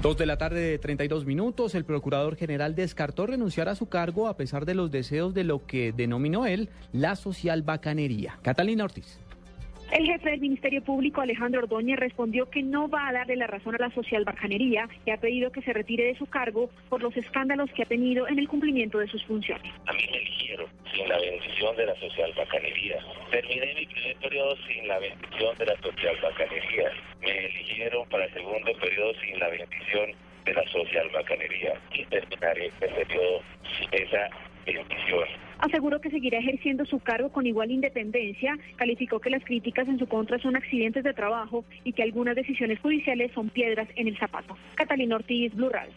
Dos de la tarde de 32 minutos, el procurador general descartó renunciar a su cargo a pesar de los deseos de lo que denominó él la social bacanería. Catalina Ortiz. El jefe del Ministerio Público, Alejandro Ordóñez, respondió que no va a darle la razón a la social bacanería y ha pedido que se retire de su cargo por los escándalos que ha tenido en el cumplimiento de sus funciones. A mí me eligieron sin la bendición de la social bacanería. Terminé mi primer periodo sin la bendición de la social bacanería. Me eligieron segundo periodo sin la bendición de la social bacanería y terminaré el periodo sin esa bendición. Aseguró que seguirá ejerciendo su cargo con igual independencia, calificó que las críticas en su contra son accidentes de trabajo y que algunas decisiones judiciales son piedras en el zapato. Catalina Ortiz, Blue Radio.